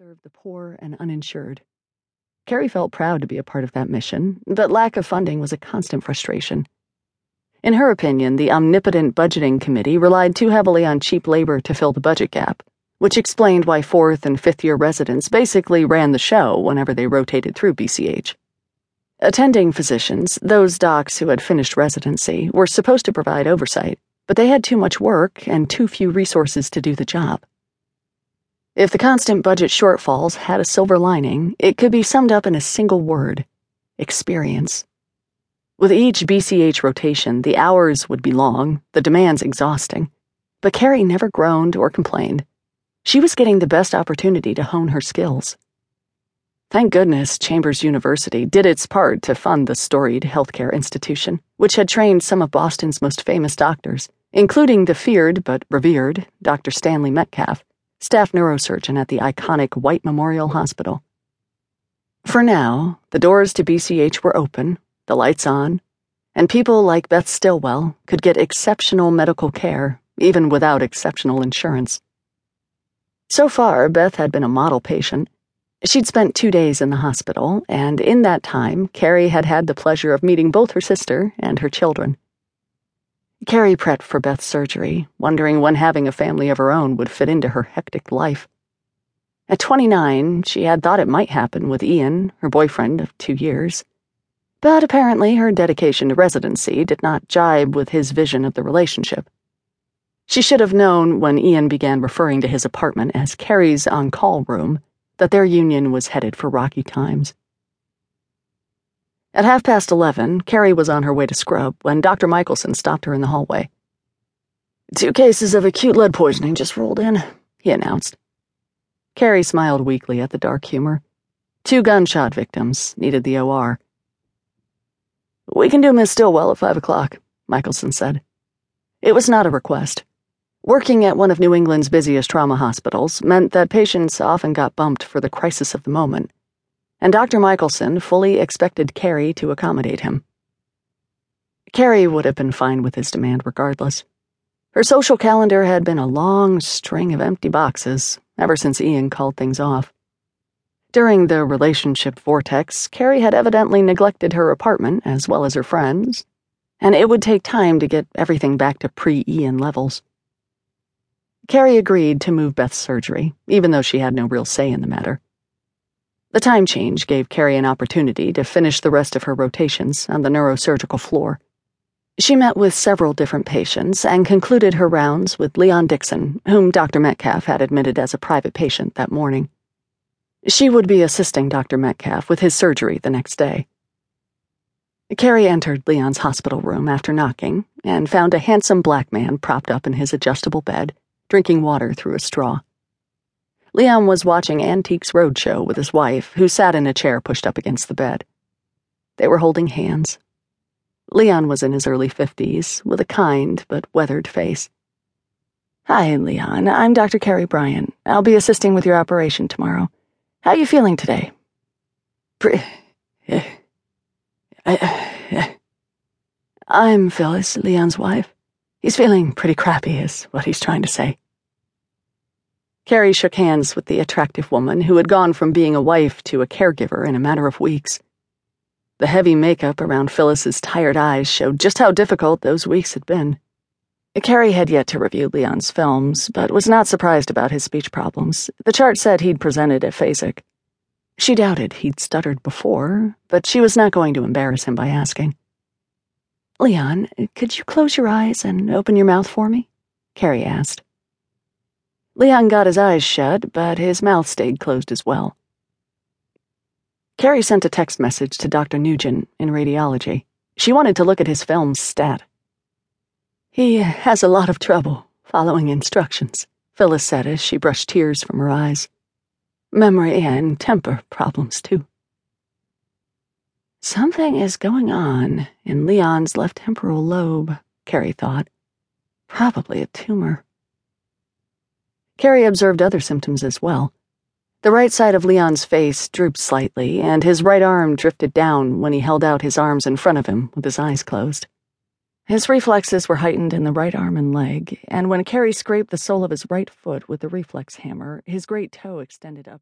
serve the poor and uninsured. Carrie felt proud to be a part of that mission, but lack of funding was a constant frustration. In her opinion, the omnipotent budgeting committee relied too heavily on cheap labor to fill the budget gap, which explained why fourth and fifth year residents basically ran the show whenever they rotated through BCH. Attending physicians, those docs who had finished residency, were supposed to provide oversight, but they had too much work and too few resources to do the job. If the constant budget shortfalls had a silver lining, it could be summed up in a single word experience. With each BCH rotation, the hours would be long, the demands exhausting, but Carrie never groaned or complained. She was getting the best opportunity to hone her skills. Thank goodness Chambers University did its part to fund the storied healthcare institution, which had trained some of Boston's most famous doctors, including the feared but revered Dr. Stanley Metcalf staff neurosurgeon at the iconic White Memorial Hospital. For now, the doors to BCH were open, the lights on, and people like Beth Stillwell could get exceptional medical care, even without exceptional insurance. So far, Beth had been a model patient. She'd spent two days in the hospital, and in that time, Carrie had had the pleasure of meeting both her sister and her children. Carrie prepped for Beth's surgery, wondering when having a family of her own would fit into her hectic life. At 29, she had thought it might happen with Ian, her boyfriend of two years. But apparently, her dedication to residency did not jibe with his vision of the relationship. She should have known when Ian began referring to his apartment as Carrie's on call room that their union was headed for rocky times. At half past eleven, Carrie was on her way to scrub when Dr. Michelson stopped her in the hallway. Two cases of acute lead poisoning just rolled in, he announced. Carrie smiled weakly at the dark humor. Two gunshot victims needed the OR. We can do Miss Stillwell at five o'clock, Michelson said. It was not a request. Working at one of New England's busiest trauma hospitals meant that patients often got bumped for the crisis of the moment and Dr. Michelson fully expected Carrie to accommodate him. Carrie would have been fine with his demand regardless. Her social calendar had been a long string of empty boxes ever since Ian called things off. During the relationship vortex, Carrie had evidently neglected her apartment as well as her friends, and it would take time to get everything back to pre Ian levels. Carrie agreed to move Beth's surgery, even though she had no real say in the matter. The time change gave Carrie an opportunity to finish the rest of her rotations on the neurosurgical floor. She met with several different patients and concluded her rounds with Leon Dixon, whom Dr. Metcalf had admitted as a private patient that morning. She would be assisting Dr. Metcalf with his surgery the next day. Carrie entered Leon's hospital room after knocking and found a handsome black man propped up in his adjustable bed, drinking water through a straw. Leon was watching Antiques Roadshow with his wife, who sat in a chair pushed up against the bed. They were holding hands. Leon was in his early fifties, with a kind but weathered face. Hi, Leon. I'm Dr. Carrie Bryant. I'll be assisting with your operation tomorrow. How are you feeling today? Pre- eh, eh, eh, I'm Phyllis, Leon's wife. He's feeling pretty crappy, is what he's trying to say. Carrie shook hands with the attractive woman who had gone from being a wife to a caregiver in a matter of weeks. The heavy makeup around Phyllis's tired eyes showed just how difficult those weeks had been. Carrie had yet to review Leon's films, but was not surprised about his speech problems. The chart said he'd presented aphasic. She doubted he'd stuttered before, but she was not going to embarrass him by asking. Leon, could you close your eyes and open your mouth for me? Carrie asked. Leon got his eyes shut, but his mouth stayed closed as well. Carrie sent a text message to Dr. Nugent in radiology. She wanted to look at his film's stat. He has a lot of trouble following instructions, Phyllis said as she brushed tears from her eyes. Memory and temper problems, too. Something is going on in Leon's left temporal lobe, Carrie thought. Probably a tumor. Carrie observed other symptoms as well. The right side of Leon's face drooped slightly, and his right arm drifted down when he held out his arms in front of him with his eyes closed. His reflexes were heightened in the right arm and leg, and when Carrie scraped the sole of his right foot with the reflex hammer, his great toe extended up